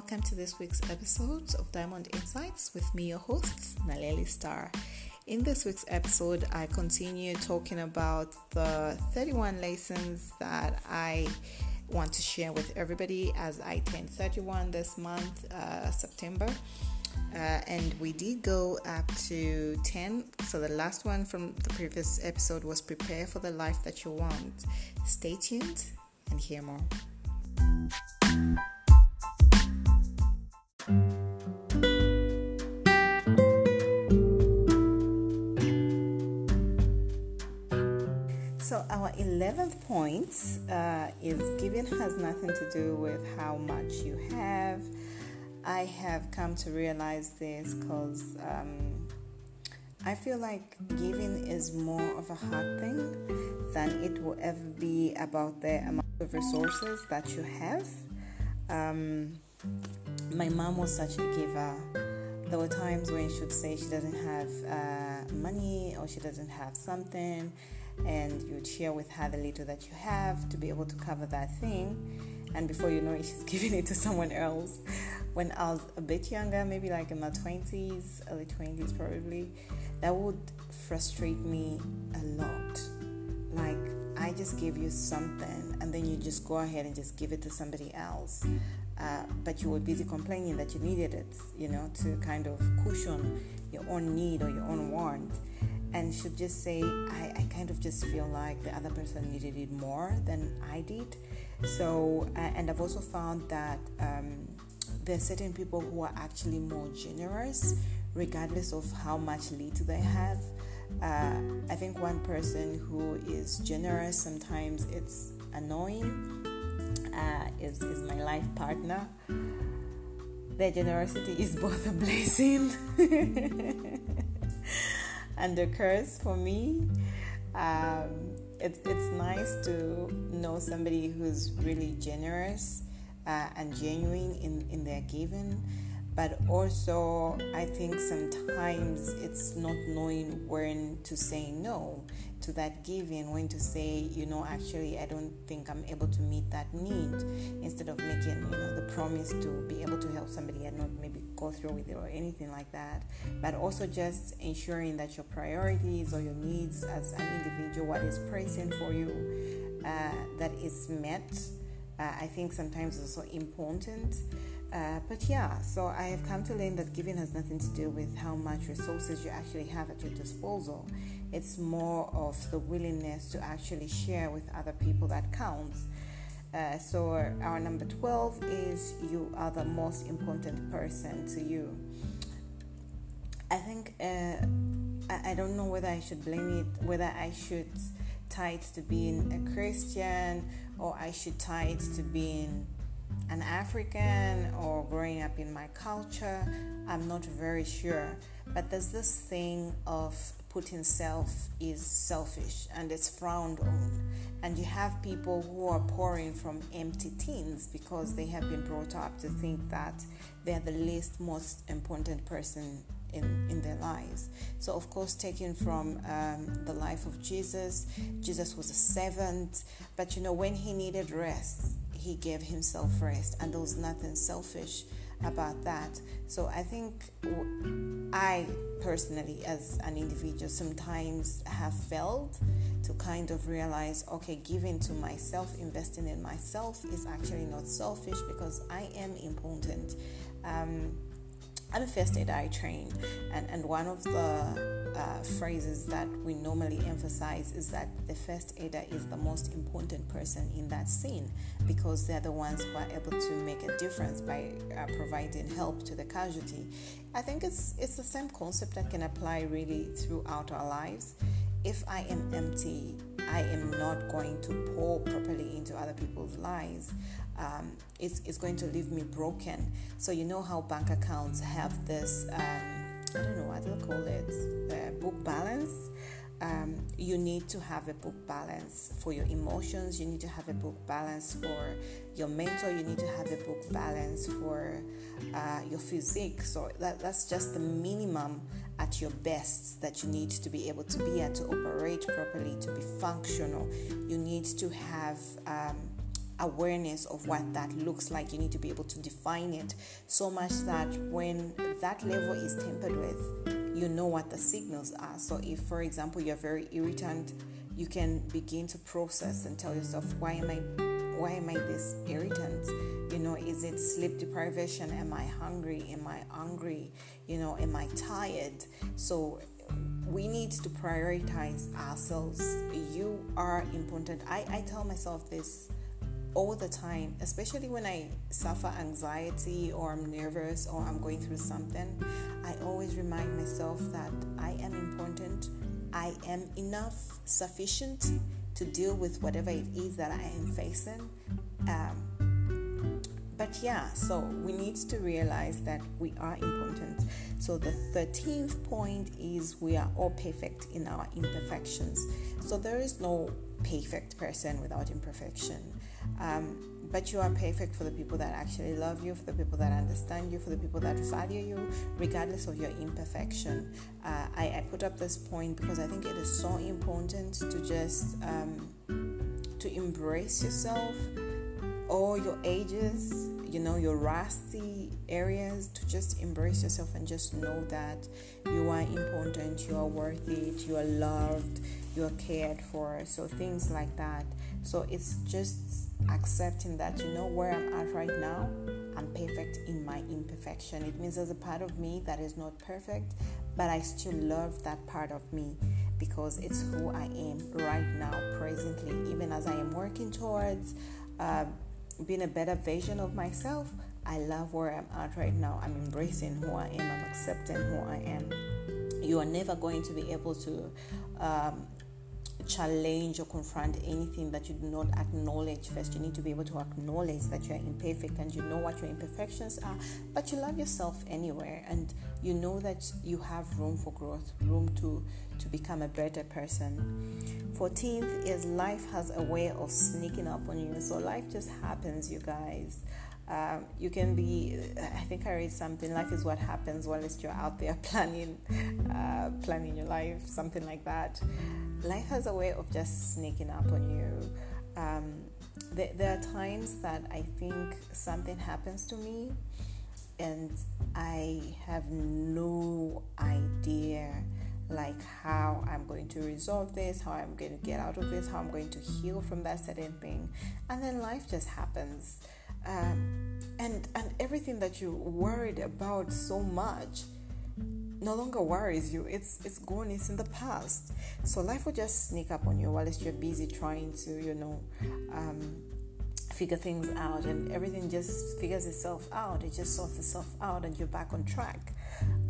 welcome to this week's episode of Diamond Insights with me, your host, Naleli Star. In this week's episode, I continue talking about the 31 lessons that I want to share with everybody as I turn 31 this month, uh, September. Uh, and we did go up to 10. So the last one from the previous episode was Prepare for the Life That You Want. Stay tuned and hear more. 11th point uh, is giving has nothing to do with how much you have. I have come to realize this because um, I feel like giving is more of a hard thing than it will ever be about the amount of resources that you have. Um, my mom was such a giver. There were times when she would say she doesn't have uh, money or she doesn't have something, and you would share with her the little that you have to be able to cover that thing. And before you know it, she's giving it to someone else. When I was a bit younger, maybe like in my 20s, early 20s probably, that would frustrate me a lot. Like, I just gave you something and then you just go ahead and just give it to somebody else. Uh, but you were busy complaining that you needed it, you know, to kind of cushion your own need or your own want. And should just say, I, I kind of just feel like the other person needed it more than I did. So, uh, and I've also found that um, there are certain people who are actually more generous, regardless of how much little they have. Uh, I think one person who is generous sometimes it's annoying uh, is, is my life partner. Their generosity is both a blessing and a curse for me. Um, it's, it's nice to know somebody who's really generous uh, and genuine in, in their giving but also I think sometimes it's not knowing when to say no to that giving, when to say, you know, actually I don't think I'm able to meet that need, instead of making, you know, the promise to be able to help somebody and not maybe go through with it or anything like that. But also just ensuring that your priorities or your needs as an individual, what is pressing for you, uh, that is met. Uh, I think sometimes it's also important. Uh, but yeah, so I have come to learn that giving has nothing to do with how much resources you actually have at your disposal. It's more of the willingness to actually share with other people that counts. Uh, so, our number 12 is you are the most important person to you. I think, uh, I, I don't know whether I should blame it, whether I should tie it to being a Christian or I should tie it to being an African or growing up in my culture. I'm not very sure. But there's this thing of putting self is selfish and it's frowned on. And you have people who are pouring from empty tins because they have been brought up to think that they're the least most important person in, in their lives. So, of course, taken from um, the life of Jesus, Jesus was a servant, but you know, when he needed rest, he gave himself rest, and there was nothing selfish about that. So I think I personally, as an individual, sometimes have failed to kind of realize okay, giving to myself, investing in myself is actually not selfish because I am important. Um, I'm a first aid I trained, and, and one of the uh, phrases that we normally emphasize is that the first aider is the most important person in that scene because they're the ones who are able to make a difference by uh, providing help to the casualty. I think it's it's the same concept that can apply really throughout our lives. If I am empty, I am not going to pour properly into other people's lives um, it's, it's going to leave me broken. So, you know how bank accounts have this, um, I don't know what they call it, uh, book balance. Um, you need to have a book balance for your emotions, you need to have a book balance for your mental, you need to have a book balance for uh, your physique. So that, that's just the minimum at your best that you need to be able to be at to operate properly, to be functional. You need to have um, awareness of what that looks like. You need to be able to define it so much that when that level is tempered with, you know what the signals are. So, if for example you're very irritant, you can begin to process and tell yourself, why am I, why am I this irritant? You know, is it sleep deprivation? Am I hungry? Am I angry? You know, am I tired? So we need to prioritize ourselves. You are important. I, I tell myself this all the time, especially when I suffer anxiety or I'm nervous or I'm going through something. I always remind myself that I am important, I am enough, sufficient to deal with whatever it is that I am facing. Um, but yeah, so we need to realize that we are important. So the 13th point is we are all perfect in our imperfections. So there is no perfect person without imperfection. Um, but you are perfect for the people that actually love you, for the people that understand you, for the people that value you, regardless of your imperfection. Uh, I, I, put up this point because I think it is so important to just um, to embrace yourself, all your ages, you know, your rusty areas, to just embrace yourself and just know that you are important, you are worth it, you are loved, you are cared for. So things like that. So it's just accepting that you know where I'm at right now, I'm perfect in my imperfection. It means there's a part of me that is not perfect, but I still love that part of me because it's who I am right now, presently. Even as I am working towards uh, being a better version of myself, I love where I'm at right now. I'm embracing who I am, I'm accepting who I am. You are never going to be able to um, challenge or confront anything that you do not acknowledge first. You need to be able to acknowledge that you are imperfect and you know what your imperfections are, but you love yourself anywhere and you know that you have room for growth, room to, to become a better person. 14th is life has a way of sneaking up on you. So life just happens, you guys. Um, you can be i think i read something life is what happens whilst you're out there planning uh, planning your life something like that. Life has a way of just sneaking up on you. Um, th- there are times that i think something happens to me and i have no idea like how i'm going to resolve this how i'm going to get out of this how i'm going to heal from that certain thing. And then life just happens um, and and everything that you worried about so much no longer worries you. It's it's gone. It's in the past. So life will just sneak up on you while you're busy trying to you know um, figure things out. And everything just figures itself out. It just sorts itself out and you're back on track.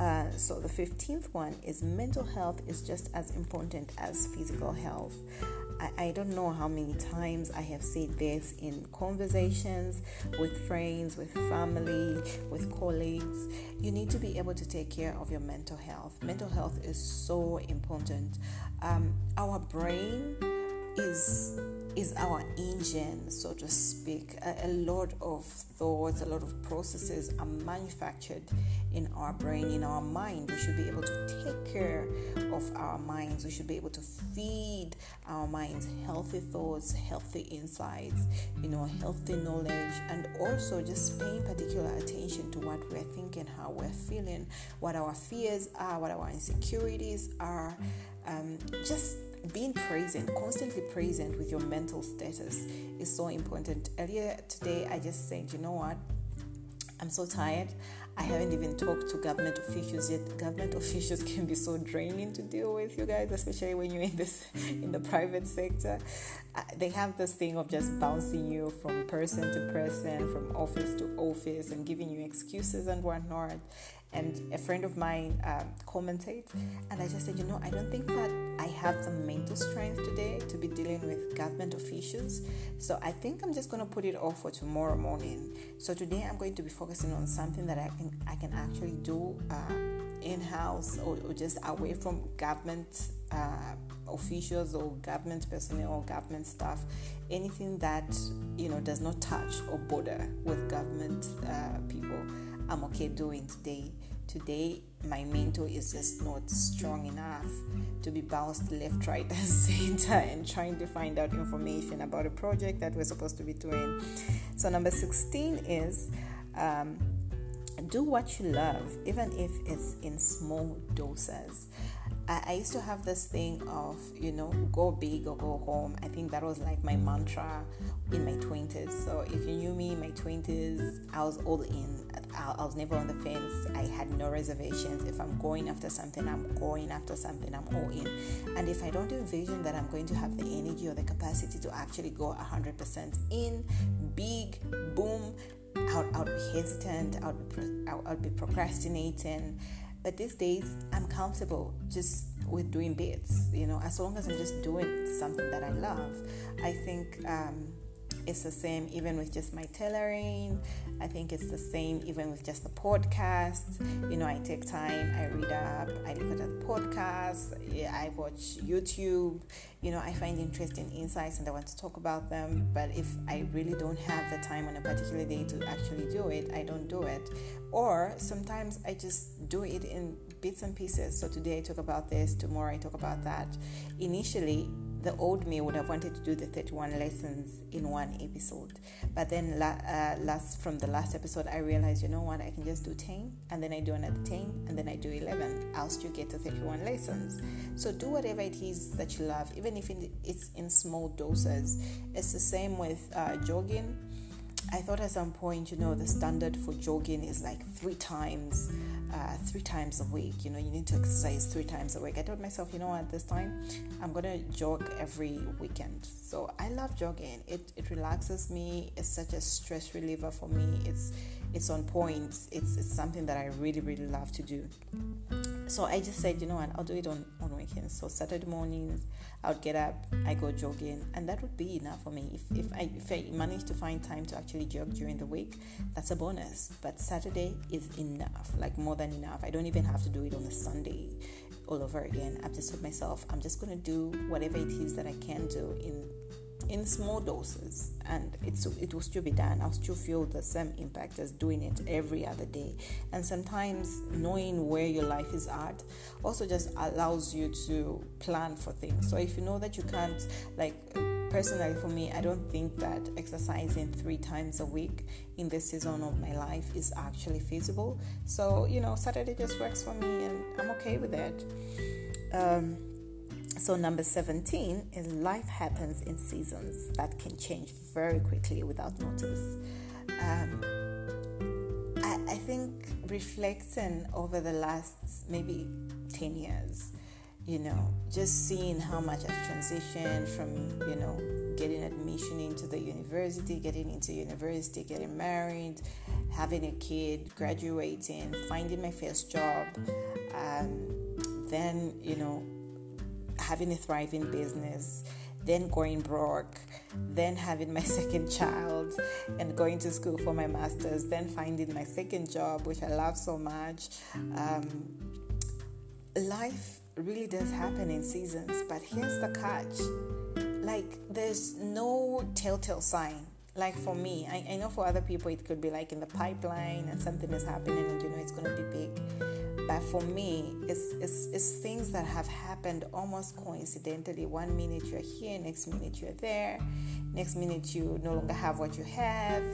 Uh, so the 15th one is mental health is just as important as physical health I, I don't know how many times I have said this in conversations with friends, with family, with colleagues. You need to be able to take care of your mental health. Mental health is so important. Um, our brain is is our engine, so to speak. A, a, lot of thoughts, a lot of processes are manufactured in our brain, in our mind. We should be able to take care of our minds. We should be able to feed our minds healthy thoughts, healthy insights, you know, healthy knowledge, and also just paying particular attention to what we're thinking, how we're feeling, what our fears are, what our insecurities are. Um, just being present, constantly present with your mental status is so important. Earlier today, I just said, you know what? I'm so tired. I haven't even talked to government officials yet. Government officials can be so draining to deal with, you guys, especially when you're in this in the private sector. Uh, they have this thing of just bouncing you from person to person, from office to office, and giving you excuses and whatnot and a friend of mine um, commented and i just said you know i don't think that i have the mental strength today to be dealing with government officials so i think i'm just going to put it off for tomorrow morning. So today i'm going to be focusing on something that i can i can actually do uh, in-house or, or, just away from government uh, officials or government personnel or government staff. Anything that you know does not touch or border with government uh, people i'm okay doing today today my mental is just not strong enough to be bounced left, right, and center and trying to find out information about a project that we're supposed to be doing. So, number 16 is um, do what you love, even if it's in small doses. I, I used to have this thing of, you know, go big or go home. I think that was like my mantra in my 20s. So if you knew me in my 20s, I was all in. I, I was never on the fence. I had no reservations. If I'm going after something, I'm going after something. I'm all in. And if I don't envision that I'm going to have the energy or the capacity to actually go 100% in, big, boom, I would, I would be hesitant. I would be, I would be procrastinating. But these days, I'm comfortable just with doing bits, you know, as long as I'm just doing something that I love. I think um, it's the same even with just my tailoring. I think it's the same even with just the podcast. You know, I take time, I read up, I look at the podcast, I watch YouTube. You know, I find interesting insights and I want to talk about them. But if I really don't have the time on a particular day to actually do it, I don't do it. Or sometimes I just do it in bits and pieces. So today I talk about this, tomorrow I talk about that. Initially, the old me would have wanted to do the 31 lessons in one episode. But then uh, last from the last episode i realized you know what i can just do 10 and then i do another 10 and then i do 11 i'll still get to 31 lessons. So do whatever it is that you love even if it's in small doses. It's the same with uh, jogging I thought at some point, you know, the standard for jogging is like three times, uh, three times a week. You know, you need to exercise three times a week. I told myself, you know what, this time I'm gonna jog every weekend. So I love jogging. It it relaxes me. It's such a stress reliever for me. It's it's on point. It's it's something that I really really love to do. So I just said, you know what, I'll do it on on weekends. So Saturday mornings I would get up, I go jogging, and that would be enough for me. If, if, I, if I manage to find time to actually jog during the week, that's a bonus. But Saturday is enough, like more than enough. I don't even have to do it on a Sunday all over again. I've just told myself, I'm just going to do whatever it is that I can do in in small doses and it's it will still be done i'll still feel the same impact as doing it every other day. And sometimes knowing where your life is at also just allows you to plan for things. So if you know that you can't like personally for me i don't think that exercising three times a week in this season of my life is actually feasible. So you know saturday just works for me and i'm okay with it. Um, so, number 17 is life happens in seasons that can change very quickly without notice. Um, I, I think reflecting over the last maybe 10 years, you know, just seeing how much I've transitioned from, you know, getting admission into the university, getting into university, getting married, having a kid, graduating, finding my first job, um, then, you know, having a thriving business, then going broke, then having my second child and going to school for my master's, then finding my second job, which I love so much. Um, life really does happen in seasons, but here's the catch like, there's no telltale sign. Like for me, I, I know for other people it could be like in the pipeline and something is happening and you know it's to be big but for me, it's, it's, it's things that have happened almost coincidentally. One minute you're here, next minute you're there, next minute you no longer have what you have,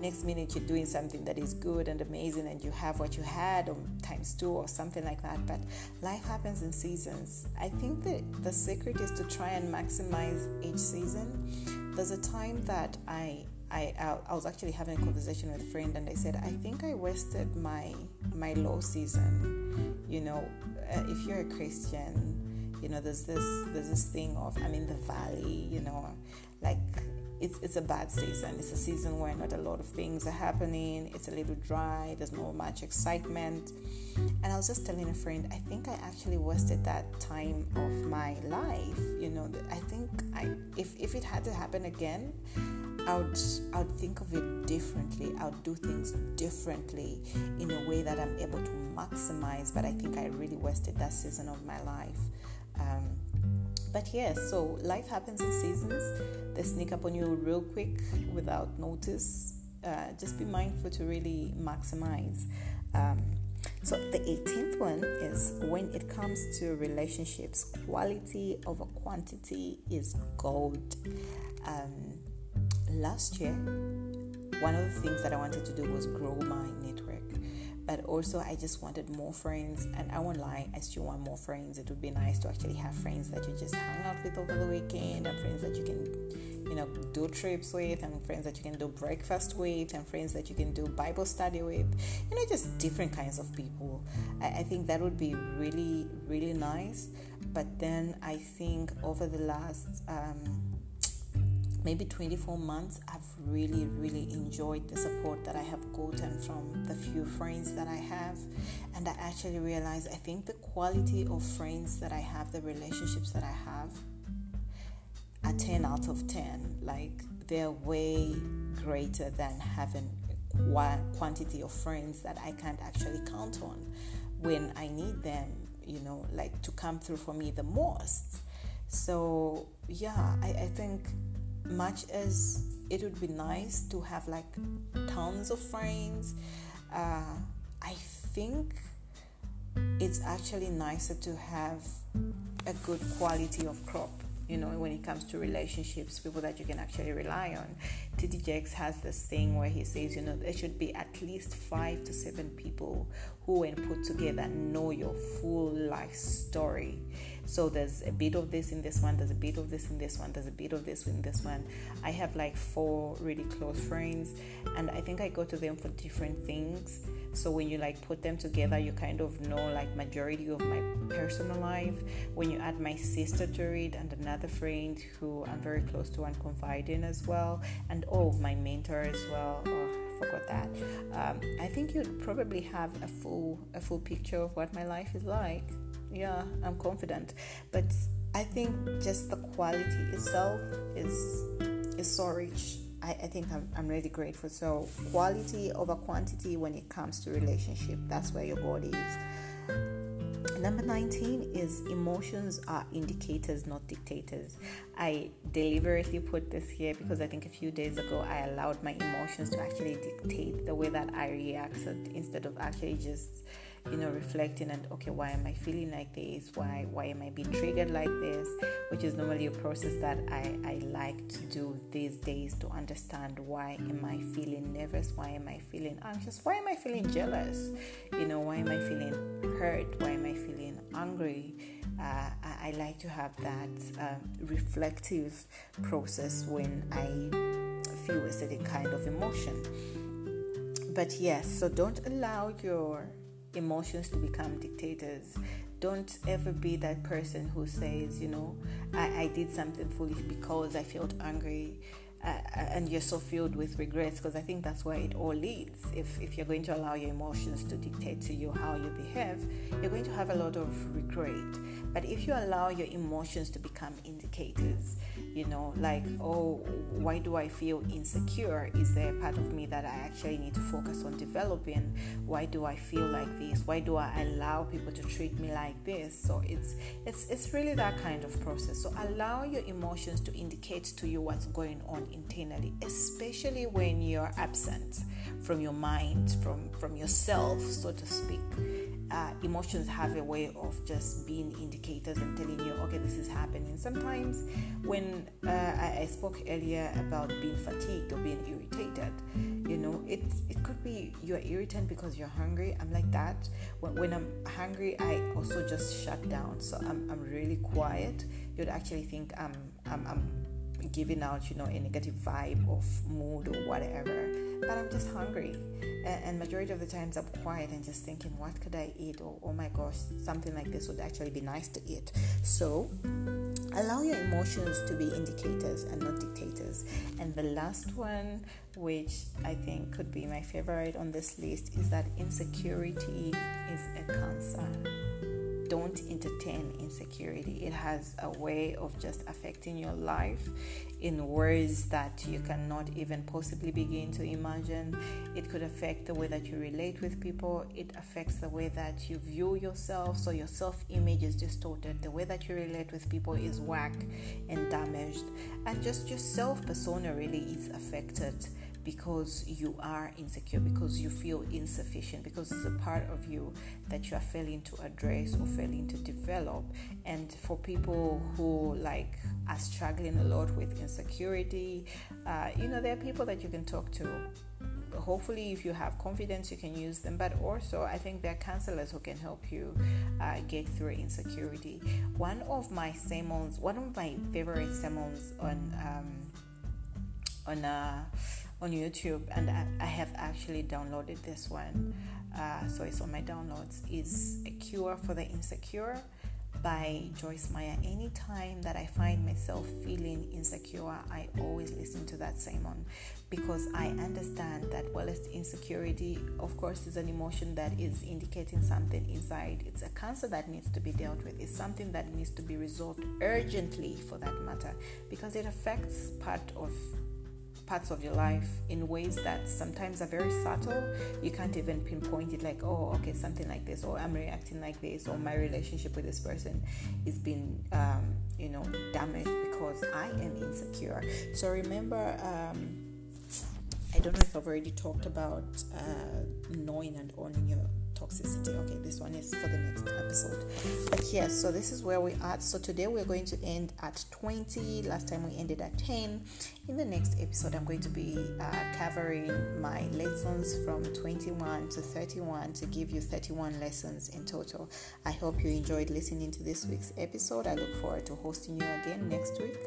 next minute you're doing something that is good and amazing and you have what you had or times two or something like that. But life happens in seasons. I think that the secret is to try and maximize each season. There's a time that I I, I, was actually having a conversation with a friend and I said I think I wasted my my low season. You know, uh, if you're a Christian, you know there's this there's this thing of I'm in the valley. You know, like it's it's a bad season. It's a season where not a lot of things are happening. It's a little dry. There's not much excitement. And I was just telling a friend, I think I actually wasted that time of my life. You know, I think I if if it had to happen again, I would I would think of it differently. I would do things differently in a way that I'm able to maximize. But I think I really wasted that season of my life. Um, but yeah, so life happens in seasons. They sneak up on you real quick without notice. Uh, just be mindful to really maximize. Um, So the 18th one is when it comes to relationships, quality over quantity is gold. Um, last year, one of the things that I wanted to do was grow my but also I just wanted more friends. And I won't lie, I still want more friends. It would be nice to actually have friends that you just hang out with over the weekend, and friends that you can, you know, do trips with, and friends that you can do breakfast with, and friends that you can do Bible study with. You know, just different kinds of people. I, I think that would be really, really nice. But then I think over the last um, maybe 24 months, I've really, really enjoyed the support that I have gotten from the few friends that I have. And I actually realized I think the quality of friends that I have, the relationships that I have, are 10 out of 10. Like, they're way greater than having a quantity of friends that I can't actually count on when I need them, you know, like to come through for me the most. So, yeah, I, I think much as it would be nice to have like tons of friends, uh, I think it's actually nicer to have a good quality of crop you know, when it comes to relationships, people that you can actually rely on. TD Jakes has this thing where he says, you know, there should be at least five to seven people who, when put together, know your full life story. So there's a bit of this in this one, there's a bit of this in this one, there's a bit of this in this one. I have like four really close friends, and I think I go to them for different things. So when you like put them together, you kind of know like majority of my personal life. When you add my sister to it and another friend who I'm very close to and confide in as well, and oh my mentor as well. Oh, forgot that. Um, I think you'd probably have a full a full picture of what my life is like yeah i'm confident. But i think just the quality itself is is so rich. I, I think I'm, I'm really grateful. So quality over quantity when it comes to relationship that's where your body is. Number 19 is emotions are indicators not dictators. I deliberately put this here because i think a few days ago i allowed my emotions to actually dictate the way that i reacted instead of actually just you know reflecting and okay why am i feeling like this? Why why am i being triggered like this? Which is normally a process that i i like to do these days to understand why am i feeling nervous? Why am i feeling anxious? Why am i feeling jealous? You know why am i feeling hurt? Why am i feeling angry? Uh, I, I, like to have that uh, reflective process when I feel a certain kind of emotion. But yes, so don't allow your emotions to become dictators. Don't ever be that person who says, you know, I, I did something foolish because I felt angry. Uh, and you're so filled with regrets because I think that's where it all leads. If, if you're going to allow your emotions to dictate to you how you behave, you're going to have a lot of regret. But if you allow your emotions to become indicators, you know like oh why do i feel insecure? Is there a part of me that i actually need to focus on developing? Why do i feel like this? Why do i allow people to treat me like this? So it's it's it's really that kind of process. So allow your emotions to indicate to you what's going on internally especially when you're absent from your mind from from yourself so to speak uh, emotions have a way of just being indicators and telling you, okay, this is happening. Sometimes, when uh, I, I, spoke earlier about being fatigued or being irritated, you know, it it could be you're irritated because you're hungry. I'm like that. When, when I'm hungry, I also just shut down. So I'm, I'm really quiet. You'd actually think I'm, I'm, I'm giving out, you know, a negative vibe of mood or whatever. But I'm just hungry. And majority of the times i'm quiet and just thinking what could i eat? Or oh my gosh something like this would actually be nice to eat. So allow your emotions to be indicators and not dictators. And the last one which i think could be my favorite on this list is that insecurity is a cancer don't entertain insecurity. It has a way of just affecting your life in ways that you cannot even possibly begin to imagine. It could affect the way that you relate with people, it affects the way that you view yourself, so your self image is distorted. The way that you relate with people is whack and damaged, and just your self persona really is affected because you are insecure, because you feel insufficient, because it's a part of you that you are failing to address or failing to develop. And for people who like are struggling a lot with insecurity, uh, you know, there are people that you can talk to. Hopefully if you have confidence you can use them. But also i think there are counselors who can help you uh, get through insecurity. One of my sermons one of my favorite sermons on um, on uh, on youtube and I, I, have actually downloaded this one uh, so it's on my downloads is a cure for the insecure by Joyce Meyer. Anytime that I find myself feeling insecure, I always listen to that sermon because I understand that whilst insecurity, of course, is an emotion that is indicating something inside, it's a cancer that needs to be dealt with. It's something that needs to be resolved urgently for that matter because it affects part of parts of your life in ways that sometimes are very subtle. You can't even pinpoint it like, oh, okay, something like this, or I'm reacting like this, or my relationship with this person is being, um, you know, damaged because I am insecure. So remember, um, I don't know if I've already talked about uh, knowing and owning your toxicity. Okay, this one is for the next episode. But yes, so this is where we are. So today we're going to end at 20. Last time we ended at 10. In the next episode, I'm going to be uh, covering my lessons from 21 to 31 to give you 31 lessons in total. I hope you enjoyed listening to this week's episode. I look forward to hosting you again next week.